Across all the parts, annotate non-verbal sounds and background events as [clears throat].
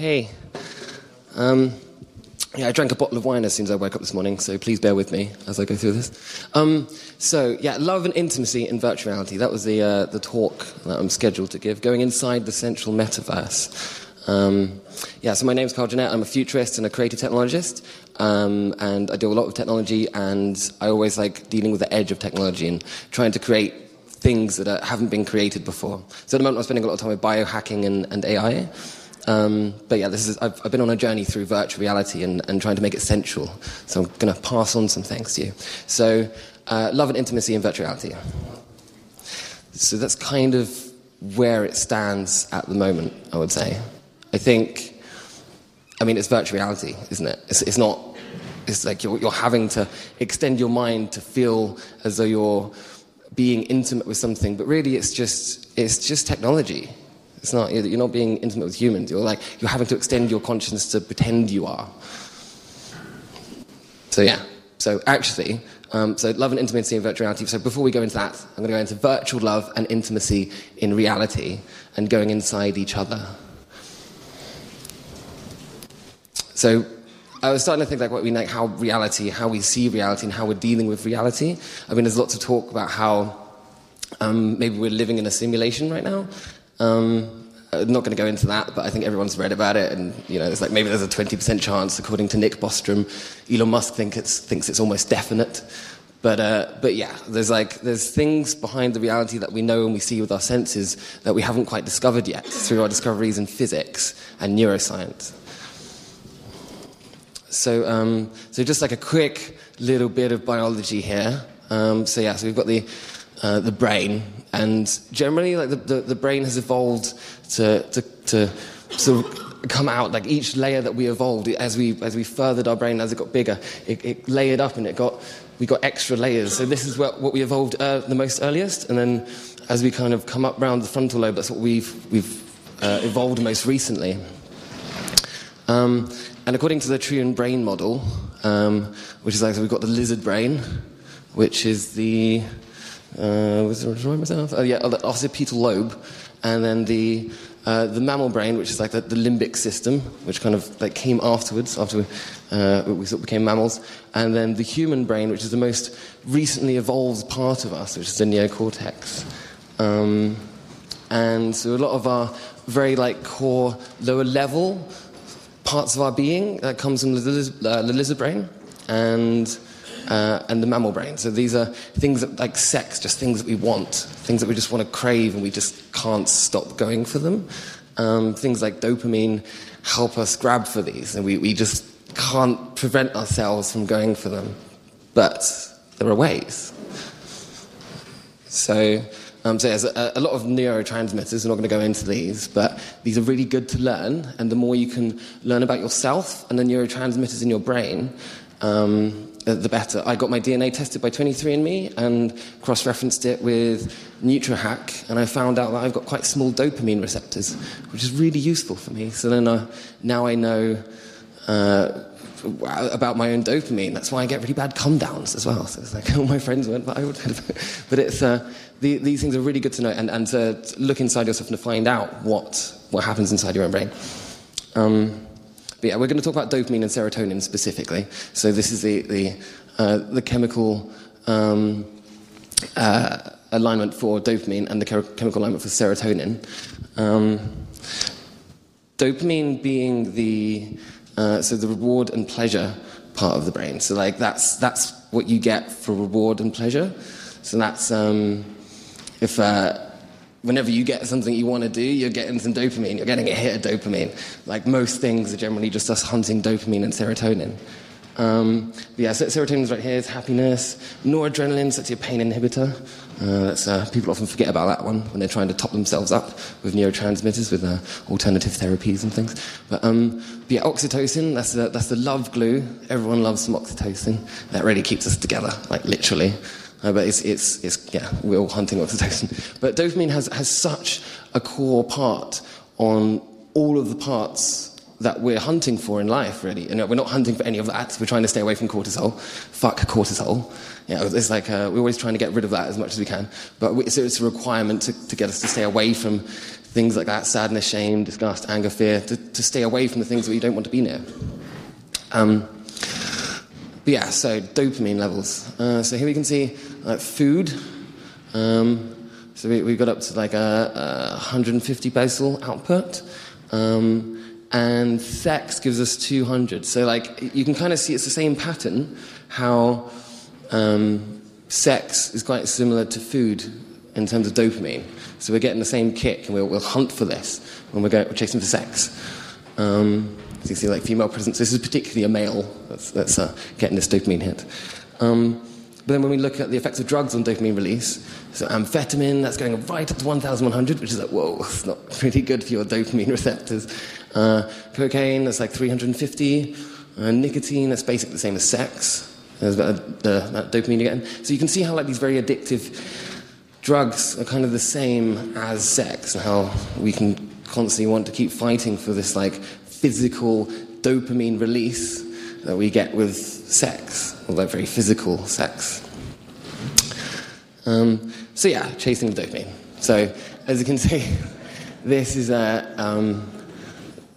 Hey. Um, yeah, I drank a bottle of wine as soon as I woke up this morning, so please bear with me as I go through this. Um, so, yeah, love and intimacy in virtual reality. That was the, uh, the talk that I'm scheduled to give, going inside the central metaverse. Um, yeah, so my name's Carl Guyenette. I'm a futurist and a creative technologist, um, and I do a lot of technology, and I always like dealing with the edge of technology and trying to create things that are, haven't been created before. So at the moment, I'm spending a lot of time with biohacking and, and AI. Um, but yeah, this is, I've, I've, been on a journey through virtual reality and, and trying to make it sensual. So I'm going to pass on some things to you. So, uh, love and intimacy in virtual reality. So that's kind of where it stands at the moment, I would say. I think, I mean, it's virtual reality, isn't it? It's, it's not, it's like you're, you're having to extend your mind to feel as though you're being intimate with something, but really it's just, it's just technology. It's not, you're not being intimate with humans. You're like, you're having to extend your consciousness to pretend you are. So, yeah. So, actually, um, so love and intimacy in virtual reality. So, before we go into that, I'm going to go into virtual love and intimacy in reality and going inside each other. So, I was starting to think like what we like how reality, how we see reality, and how we're dealing with reality. I mean, there's lots of talk about how um, maybe we're living in a simulation right now, um, I'm not going to go into that, but I think everyone's read about it, and you know, it's like maybe there's a 20% chance, according to Nick Bostrom. Elon Musk think it's, thinks it's almost definite. But, uh, but yeah, there's like there's things behind the reality that we know and we see with our senses that we haven't quite discovered yet through our discoveries in physics and neuroscience. So, um, so just like a quick little bit of biology here. Um, so yeah, so we've got the uh, the brain, and generally, like the, the, the brain has evolved to, to, to sort of come out like each layer that we evolved as we as we furthered our brain as it got bigger it, it layered up and it got we got extra layers. So this is what, what we evolved uh, the most earliest. And then as we kind of come up around the frontal lobe that's what we've we've uh, evolved most recently. Um, and according to the Triune brain model um, which is like so we've got the lizard brain which is the uh, was remind myself? Oh, yeah, the occipital lobe, and then the uh, the mammal brain, which is like the, the, limbic system, which kind of like came afterwards, after we, uh, we sort of became mammals, and then the human brain, which is the most recently evolved part of us, which is the neocortex. Um, and so a lot of our very like core lower level parts of our being that comes from the, the lizard brain, and uh, and the mammal brain. So these are things that, like sex, just things that we want, things that we just want to crave and we just can't stop going for them. Um, things like dopamine help us grab for these, and we, we just can't prevent ourselves from going for them. But there are ways. So, um, so there's a, a, lot of neurotransmitters. We're not going to go into these, but these are really good to learn. And the more you can learn about yourself and the neurotransmitters in your brain, um, the better. I got my DNA tested by 23andMe and cross referenced it with NutraHack, and I found out that I've got quite small dopamine receptors, which is really useful for me. So then uh, now I know uh, about my own dopamine. That's why I get really bad come downs as well. So it's like [laughs] all my friends went, but I would. but it's, uh, the, these things are really good to know and, and to look inside yourself and to find out what, what happens inside your own brain. Um, but yeah, we're going to talk about dopamine and serotonin specifically. So this is the the, uh, the chemical um, uh, alignment for dopamine and the chemical alignment for serotonin. Um, dopamine being the uh, so the reward and pleasure part of the brain. So like that's that's what you get for reward and pleasure. So that's um, if uh, whenever you get something you want to do, you're getting some dopamine. You're getting a hit of dopamine. Like most things are generally just us hunting dopamine and serotonin. Um, yeah, so serotonin is right here. It's happiness. Noradrenaline, that's your pain inhibitor. Uh, that's, uh, people often forget about that one when they're trying to top themselves up with neurotransmitters, with uh, alternative therapies and things. But, um, but yeah, oxytocin, that's the, that's the love glue. Everyone loves some oxytocin. That really keeps us together, like literally. Uh, but it's, it's, it's, yeah, we're all hunting oxytocin. [laughs] But dopamine has, has such a core part on all of the parts that we're hunting for in life, really. Know, we're not hunting for any of that. We're trying to stay away from cortisol. Fuck cortisol. Know, it's like uh, we're always trying to get rid of that as much as we can. But we, so it's a requirement to, to, get us to stay away from things like that sadness, shame, disgust, anger, fear, to, to stay away from the things that we don't want to be near. Um, yeah, so dopamine levels. Uh, so here we can see uh, food. Um, so we, we got up to like a, a 150 basal output. Um, and sex gives us 200. So, like, you can kind of see it's the same pattern how um, sex is quite similar to food in terms of dopamine. So, we're getting the same kick, and we'll, we'll hunt for this when we're, going, we're chasing for sex. Um, so, you see, like, female presence. This is particularly a male that's, that's uh, getting this dopamine hit. Um, but then when we look at the effects of drugs on dopamine release, so amphetamine, that's going right up to 1,100, which is like, whoa, [laughs] it's not really good for your dopamine [laughs] receptors. Uh, cocaine, that's like 350. Uh, nicotine, that's basically the same as sex. There's that, that dopamine again. So you can see how like these very addictive drugs are kind of the same as sex, and how we can constantly want to keep fighting for this like physical dopamine release that we get with sex, although very physical sex. Um, so yeah, chasing the dopamine. So as you can [laughs] see, this is a um,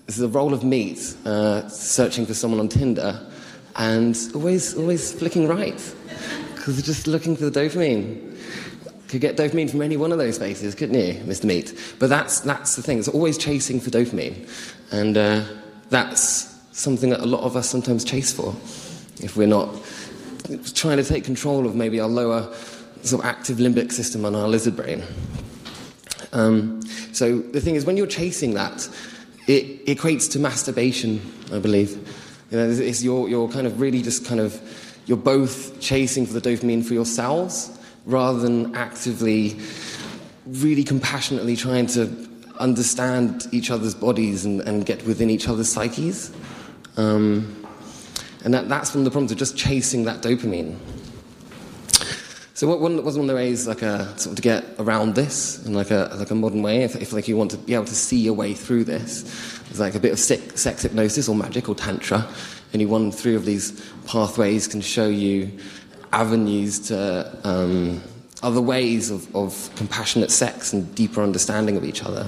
this is a roll of meat uh, searching for someone on Tinder, and always always flicking right because they're just looking for the dopamine. Could get dopamine from any one of those faces, couldn't you, Mr. Meat? But that's that's the thing. It's always chasing for dopamine, and uh, that's something that a lot of us sometimes chase for if we're not trying to take control of maybe our lower sort of active limbic system on our lizard brain. Um, so the thing is, when you're chasing that, it equates to masturbation, I believe. You know, it's you're, you're kind of really just kind of, you're both chasing for the dopamine for yourselves rather than actively, really compassionately trying to understand each other's bodies and, and get within each other's psyches. Um, and that, that's one of the problems of just chasing that dopamine. So what one was one of the ways like a, sort of to get around this in like a like a modern way, if, if like you want to be able to see your way through this, it's like a bit of sex, sex hypnosis or magic or tantra. Any one three of these pathways can show you avenues to um, other ways of, of compassionate sex and deeper understanding of each other.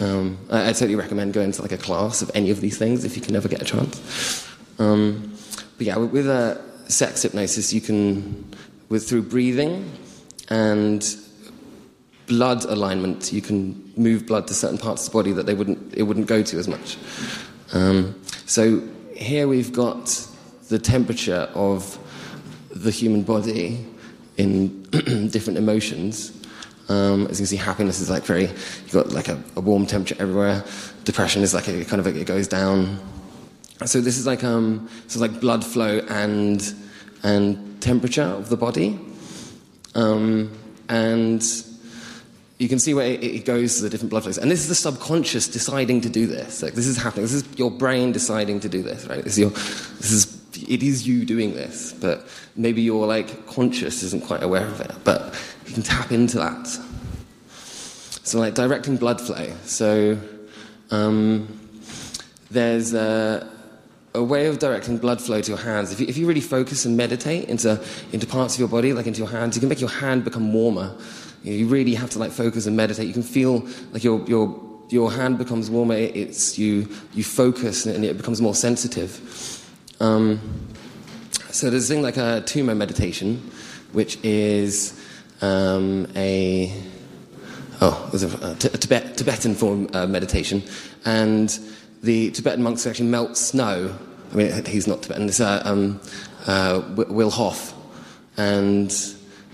Um, I, I, totally recommend going to like a class of any of these things if you can ever get a chance. Um, but yeah, with, with uh, sex hypnosis, you can, with through breathing and blood alignment, you can move blood to certain parts of the body that they wouldn't, it wouldn't go to as much. Um, so here we've got the temperature of the human body in [clears throat] different emotions. Um, as you can see, happiness is like very, you've got like a, a warm temperature everywhere. Depression is like a, kind of, a, it goes down. So this is like, um, so like blood flow and, and temperature of the body. Um, and you can see where it, it, goes to the different blood flows. And this is the subconscious deciding to do this. Like this is happening. This is your brain deciding to do this, right? This is your, this is, it is you doing this, but maybe your like conscious isn't quite aware of it. But you can tap into that. So, like directing blood flow. So, um, there's a, a, way of directing blood flow to your hands. If you, if you really focus and meditate into, into parts of your body, like into your hands, you can make your hand become warmer. You really have to like focus and meditate. You can feel like your, your, your hand becomes warmer. It's you, you focus and it becomes more sensitive. Um, so there's a thing like a Tummo meditation, which is um, a oh, was a, Tibet, Tibetan form of uh, meditation, and the Tibetan monks who actually melt snow. I mean, he's not Tibetan. It's uh, um, uh, Wim Hof, and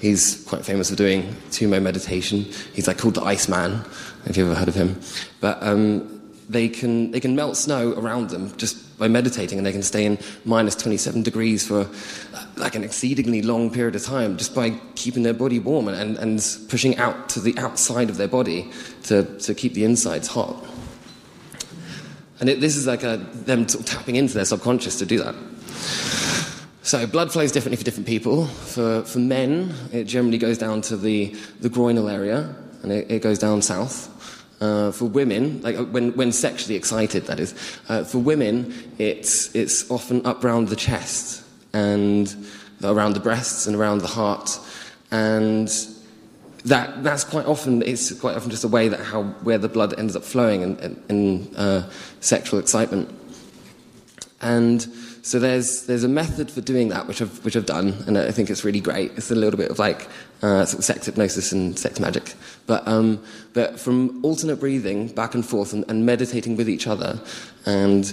he's quite famous for doing Tummo meditation. He's like called the Iceman. If you've ever heard of him, but um, they can, they can melt snow around them just by meditating, and they can stay in minus 27 degrees for like an exceedingly long period of time just by keeping their body warm and, and pushing out to the outside of their body to, to keep the insides hot. And it, this is like a, them sort of tapping into their subconscious to do that. So blood flows differently for different people. For, for men, it generally goes down to the, the groinal area, and it, it goes down south. Uh, for women, like uh, when, when sexually excited, that is, uh, for women, it's, it's often up around the chest and around the breasts and around the heart. And that, that's quite often, it's quite often just a way that how, where the blood ends up flowing in, in, in uh, sexual excitement. And so there's, there's a method for doing that, which I've, which I've done, and I think it's really great. It's a little bit of like uh, sex hypnosis and sex magic. But, um, but from alternate breathing back and forth and, and meditating with each other and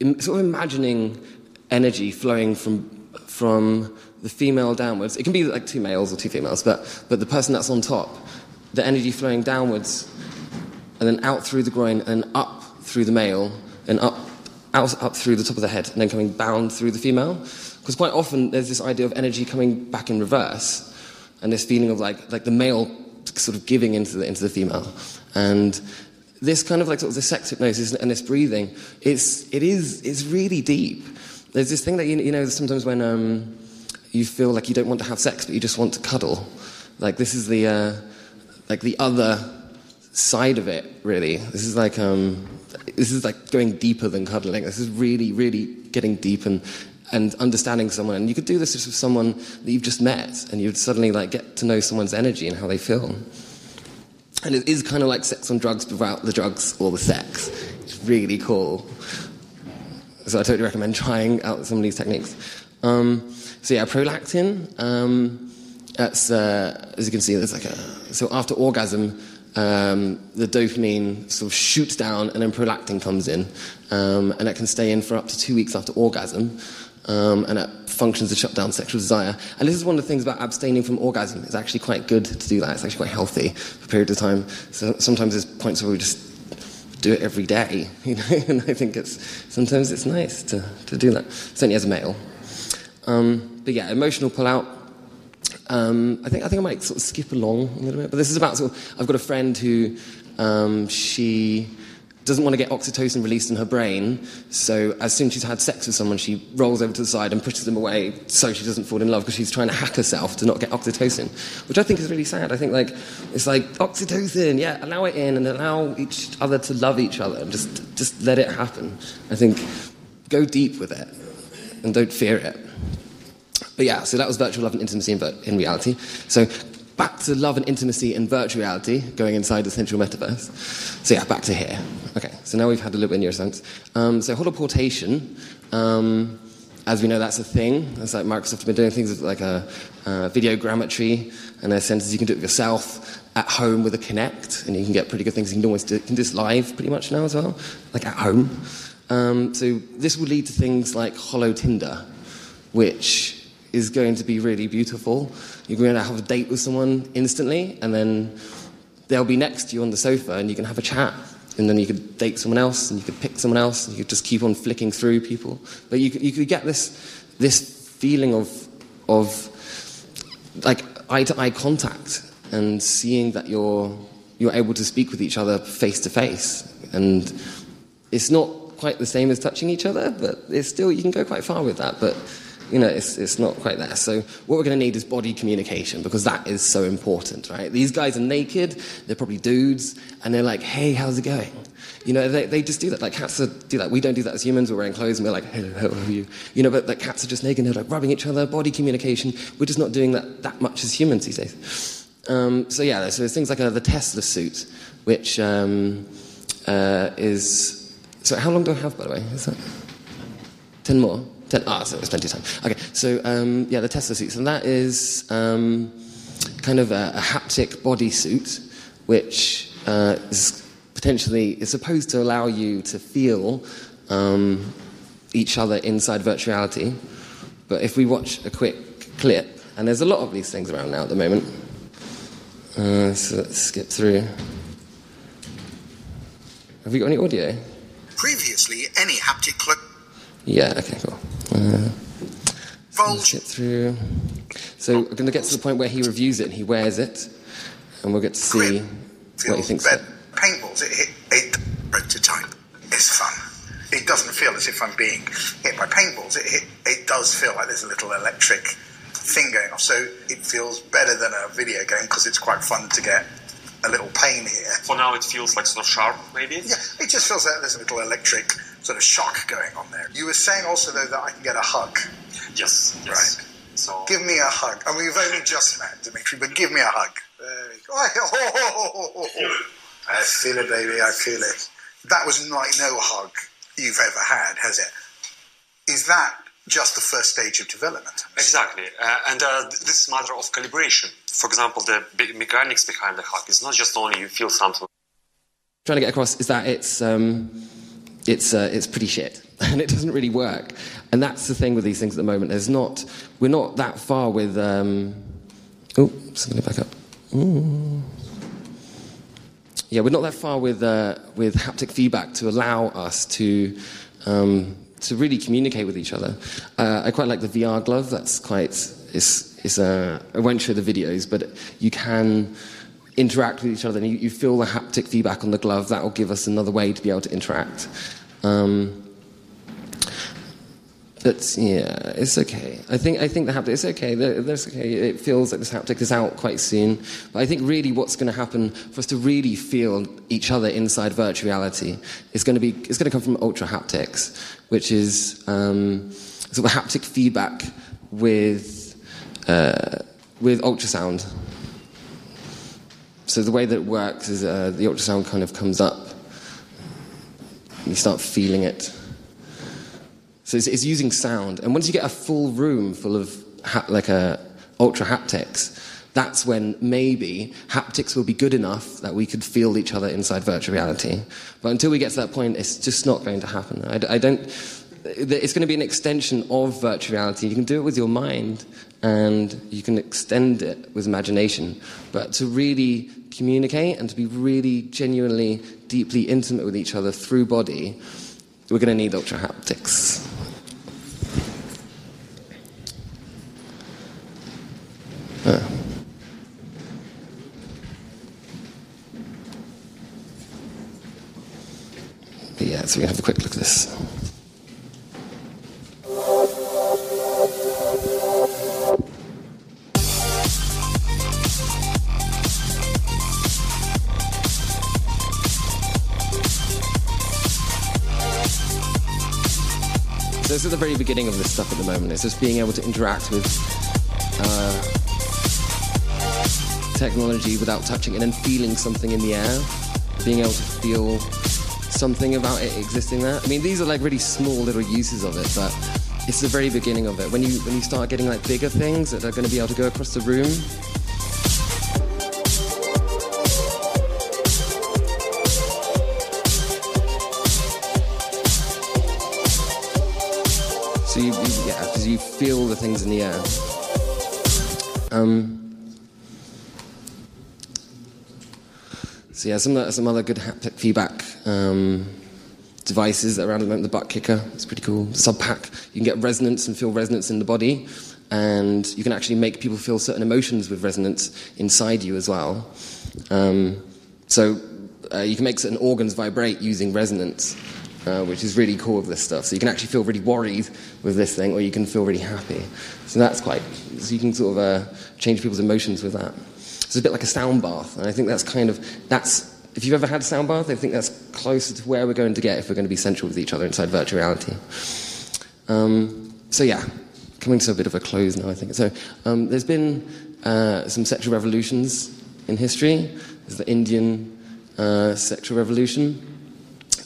Im- sort of imagining energy flowing from, from the female downwards. It can be like two males or two females, but, but the person that's on top, the energy flowing downwards and then out through the groin and up through the male and up out, up through the top of the head and then coming bound through the female. Because quite often there's this idea of energy coming back in reverse and this feeling of like, like the male sort of giving into the, into the female. And this kind of like sort of the sex hypnosis and this breathing, it's, it is, it's really deep. There's this thing that, you, you know, sometimes when um, you feel like you don't want to have sex but you just want to cuddle. Like this is the, uh, like the other side of it, really. This is like, um, this is like going deeper than cuddling. This is really, really getting deep and, and understanding someone. And you could do this with someone that you've just met, and you'd suddenly like get to know someone's energy and how they feel. And it is kind of like sex on drugs without the drugs or the sex. It's really cool. So I totally recommend trying out some of these techniques. Um, so yeah, prolactin. Um, that's uh, as you can see, there's like a so after orgasm, um, the dopamine sort of shoots down and then prolactin comes in. Um, and that can stay in for up to two weeks after orgasm. Um, and it functions to shut down sexual desire. And this is one of the things about abstaining from orgasm. It's actually quite good to do that. It's actually quite healthy for a period of time. So sometimes there's points where we just do it every day, [laughs] you know. and I think it's sometimes it's nice to, to do that. Certainly as a male. Um, but yeah, emotional pullout. Um, I think I think I might sort of skip along a little bit, but this is about sort of, I've got a friend who um, she doesn't want to get oxytocin released in her brain, so as soon as she's had sex with someone, she rolls over to the side and pushes them away so she doesn't fall in love because she's trying to hack herself to not get oxytocin, which I think is really sad. I think like it's like oxytocin, yeah, allow it in and allow each other to love each other and just just let it happen. I think go deep with it and don't fear it. But yeah, so that was virtual love and intimacy in, in reality. So back to love and intimacy in virtual reality, going inside the central metaverse. So yeah, back to here. Okay, so now we've had a little bit of neuroscience. Um, so holoportation, um, as we know, that's a thing. It's like Microsoft have been doing things with like a, a videogrammetry, and there's sensors you can do it yourself at home with a Kinect, and you can get pretty good things. You can almost do, can do this live pretty much now as well, like at home. Um, so this will lead to things like Holo Tinder, which is going to be really beautiful. You're going to have a date with someone instantly, and then they'll be next to you on the sofa, and you can have a chat. And then you could date someone else, and you could pick someone else, and you could just keep on flicking through people. But you you could get this, this feeling of, of like eye to eye contact and seeing that you're, you're able to speak with each other face to face. And it's not quite the same as touching each other, but it's still, you can go quite far with that. But you know, it's, it's not quite there. So what we're going to need is body communication because that is so important, right? These guys are naked, they're probably dudes, and they're like, hey, how's it going? You know, they, they just do that. Like cats do that. We don't do that as humans. We're wearing clothes and we're like, hello, how are you? You know, but like cats are just naked and they're like rubbing each other, body communication. We're just not doing that that much as humans these days. Um, so yeah, so there's things like uh, the Tesla suit, which um, uh, is. So how long do I have, by the way? Is that ten more? Ten, ah, so it's plenty of time. Okay, so um, yeah, the Tesla suits, and that is um, kind of a, a haptic bodysuit, which uh, is potentially is supposed to allow you to feel um, each other inside virtuality. But if we watch a quick clip, and there's a lot of these things around now at the moment, uh, so let's skip through. Have we got any audio? Previously, any haptic clip. Yeah, okay, cool. Uh, let's through. So we're going to get to the point where he reviews it and he wears it, and we'll get to see what he thinks. Red paintballs, it hit it prototype. It's fun. It doesn't feel as if I'm being hit by paintballs. It hit, it does feel like there's a little electric thing going off. So it feels better than a video game because it's quite fun to get a little pain here. For now, it feels like sort of sharp, maybe. Yeah, it just feels like there's a little electric sort of shock going on there. You were saying also though that I can get a hug. Yes. Yes. Right. So Give me a hug. I mean, we've only just met, Dimitri, but give me a hug. There you. [laughs] Oh, I feel it, baby. I feel it. That was like no hug you've ever had, has it? Is that just the first stage of development? Exactly, uh, and uh, this is a matter of calibration. For example, the mechanics behind the hug is not just only you feel something. trying to get across is that it's um, it's uh, it's pretty shit [laughs] and it doesn't really work. And that's the thing with these things at the moment. There's not we're not that far with. Um, oh, something back up. Ooh. Yeah, we're not that far with uh, with haptic feedback to allow us to. Um, to really communicate with each other, uh, I quite like the VR glove. That's quite. It's, it's, uh, I won't show the videos, but you can interact with each other and you, you feel the haptic feedback on the glove. That will give us another way to be able to interact. Um, but yeah, it's okay. I think I think the haptic it's okay. That's okay. It feels like this haptic is out quite soon. But I think really what's going to happen for us to really feel each other inside virtual reality is going to be it's going to come from ultra haptics, which is um, sort of haptic feedback with uh, with ultrasound. So the way that it works is uh, the ultrasound kind of comes up. And you start feeling it. So it's, it's using sound, and once you get a full room full of ha- like a ultra haptics, that's when maybe haptics will be good enough that we could feel each other inside virtual reality. But until we get to that point, it's just not going to happen. I, I don't. It's going to be an extension of virtual reality. You can do it with your mind, and you can extend it with imagination. But to really communicate and to be really genuinely, deeply intimate with each other through body, we're going to need ultra haptics. But yeah, so we have a quick look at this. At the very beginning of this stuff at the moment. It's just being able to interact with uh, technology without touching it and then feeling something in the air, being able to feel something about it existing there. I mean, these are like really small little uses of it, but it's the very beginning of it. When you when you start getting like bigger things that are going to be able to go across the room. The things in the air. Um, so yeah, some some other good haptic feedback um, devices that are around the. The butt kicker, it's pretty cool. Sub pack, you can get resonance and feel resonance in the body, and you can actually make people feel certain emotions with resonance inside you as well. Um, so uh, you can make certain organs vibrate using resonance. Uh, which is really cool with this stuff. So you can actually feel really worried with this thing, or you can feel really happy. So that's quite. So you can sort of uh, change people's emotions with that. So it's a bit like a sound bath, and I think that's kind of that's. If you've ever had a sound bath, I think that's closer to where we're going to get if we're going to be central with each other inside virtual reality. Um, so yeah, coming to a bit of a close now, I think. So um, there's been uh, some sexual revolutions in history. There's the Indian uh, sexual revolution.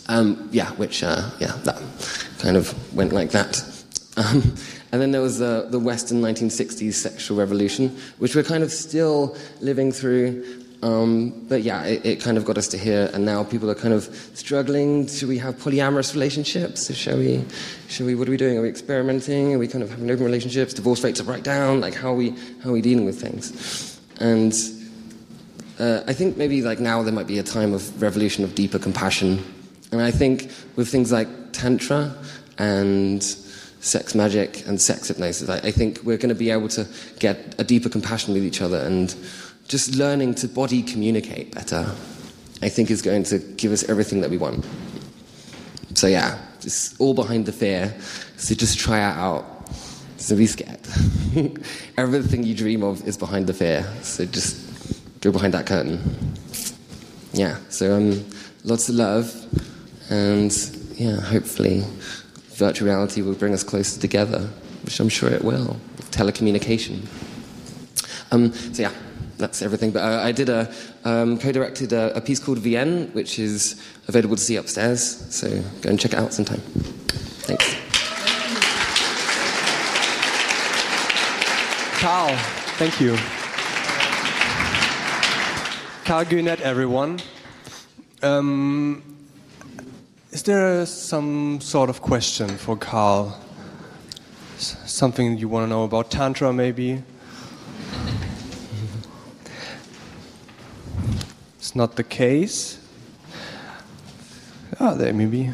Um, yeah, which, uh, yeah, that kind of went like that. Um, and then there was the, the Western 1960s sexual revolution, which we're kind of still living through. Um, but yeah, it, it kind of got us to here, and now people are kind of struggling. Should we have polyamorous relationships? Shall we? Shall we? What are we doing? Are we experimenting? Are we kind of having open relationships? Divorce rates are right down. Like how are we? How are we dealing with things? And uh, I think maybe like now there might be a time of revolution of deeper compassion. And I think with things like Tantra and sex magic and sex hypnosis, I, I think we're going to be able to get a deeper compassion with each other and just learning to body communicate better, I think is going to give us everything that we want. So yeah, it's all behind the fear. So just try it out. So be scared. [laughs] Everything you dream of is behind the fear. So just go behind that curtain. yeah, so um, lots of love, and yeah, hopefully, virtual reality will bring us closer together, which I'm sure it will. Telecommunication. Um, so yeah, that's everything. But uh, I did a um, co-directed a, a, piece called Viens, which is available to see upstairs. So go and check it out sometime. Thanks. Carl, thank you. Carl Guyenette, everyone. Um, is there some sort of question for Carl? S something you want to know about Tantra, maybe? it's not the case. Ah, there maybe.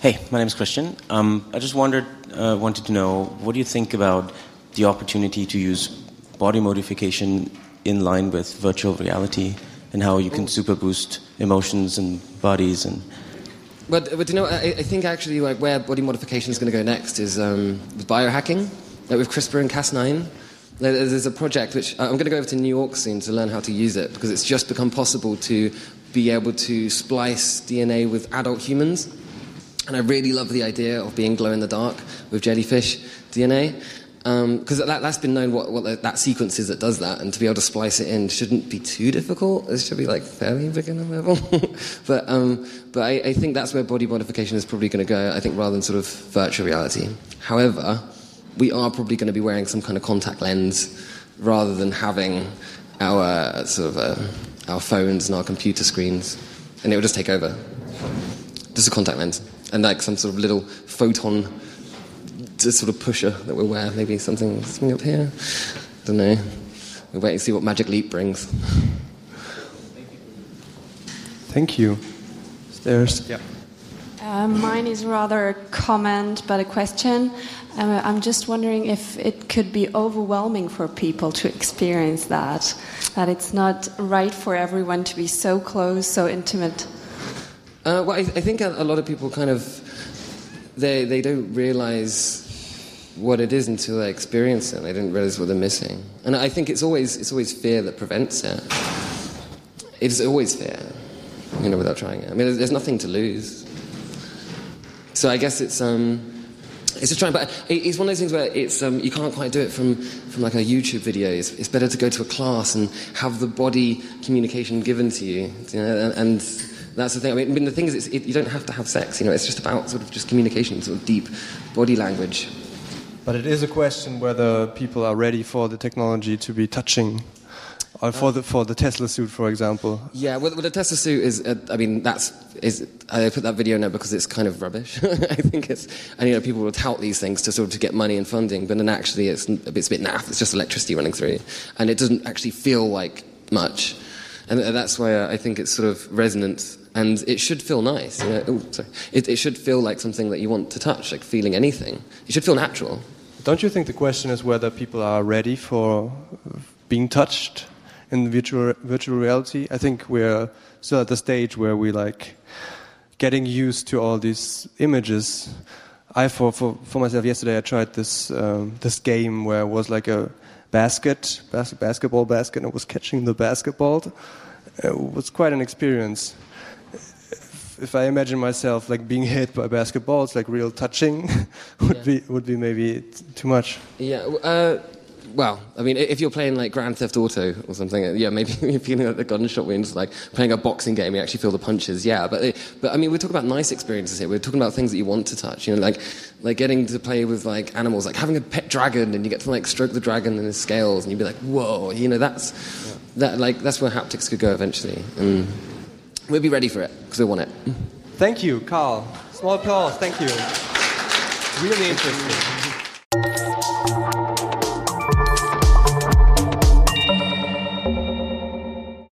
Hey, my name is Christian. Um, I just wondered, uh, wanted to know, what do you think about the opportunity to use body modification in line with virtual reality and how you can super boost emotions and bodies and but, but you know, I, I think actually like where body modification is going to go next is um, with biohacking, like with CRISPR and Cas9. There's a project which I'm going to go over to New York soon to learn how to use it because it's just become possible to be able to splice DNA with adult humans. And I really love the idea of being glow in the dark with jellyfish DNA because um, that, has been known what, what the, that sequence is that does that, and to be able to splice it in shouldn't be too difficult. It should be like fairly beginner level. [laughs] but um, but I, I, think that's where body modification is probably going to go. I think rather than sort of virtual reality. However, we are probably going to be wearing some kind of contact lens rather than having our sort of uh, our phones and our computer screens, and it will just take over. Just a contact lens and like some sort of little photon to sort of pusher that we'll wear. Maybe something, something up here. I don't know. We'll wait and see what Magic Leap brings. Thank you. Stairs. Yeah. Uh, mine is rather a comment but a question. Uh, I'm just wondering if it could be overwhelming for people to experience that, that it's not right for everyone to be so close, so intimate. Uh, well, I, I, think a, a, lot of people kind of they they don't realize what it is until they experience it. They didn't realize what they're missing. And I think it's always, it's always fear that prevents it. It's always fear, you know, without trying it. I mean, there's, there's nothing to lose. So I guess it's, um, it's just trying, but it's one of those things where it's, um, you can't quite do it from, from like a YouTube video. It's, it's better to go to a class and have the body communication given to you, you know, and, and that's the thing. I mean, I mean the thing is, it, you don't have to have sex. You know, it's just about sort of just communication, sort of deep body language. But it is a question whether people are ready for the technology to be touching. Or for the for the Tesla suit, for example. Yeah, well, the Tesla suit is. Uh, I mean, that's is. I put that video in there because it's kind of rubbish. [laughs] I think it's. And you know, people will tout these things to sort of to get money and funding, but then actually it's it's a bit naff. It's just electricity running through, and it doesn't actually feel like much. And uh, that's why I think it's sort of resonant and it should feel nice. You know? Ooh, sorry. It, it should feel like something that you want to touch, like feeling anything. It should feel natural. Don't you think the question is whether people are ready for being touched in virtual virtual reality? I think we're still at the stage where we're like getting used to all these images. I for for, for myself yesterday I tried this um, this game where it was like a basket bas basketball basket and I was catching the basketball. It was quite an experience if I imagine myself like being hit by basketballs, like real touching, [laughs] would yeah. be would be maybe too much. Yeah. Uh, well, I mean, if you're playing like Grand Theft Auto or something, yeah, maybe [laughs] you're feeling like the gunshot wounds, like playing a boxing game, you actually feel the punches. Yeah, but but I mean, we're talking about nice experiences here. We're talking about things that you want to touch. You know, like like getting to play with like animals, like having a pet dragon, and you get to like stroke the dragon and his scales, and you'd be like, whoa, you know, that's yeah. that like that's where haptics could go eventually. And, We'll be ready for it because we want it. Thank you, Carl. Small applause. Thank you. Really interesting.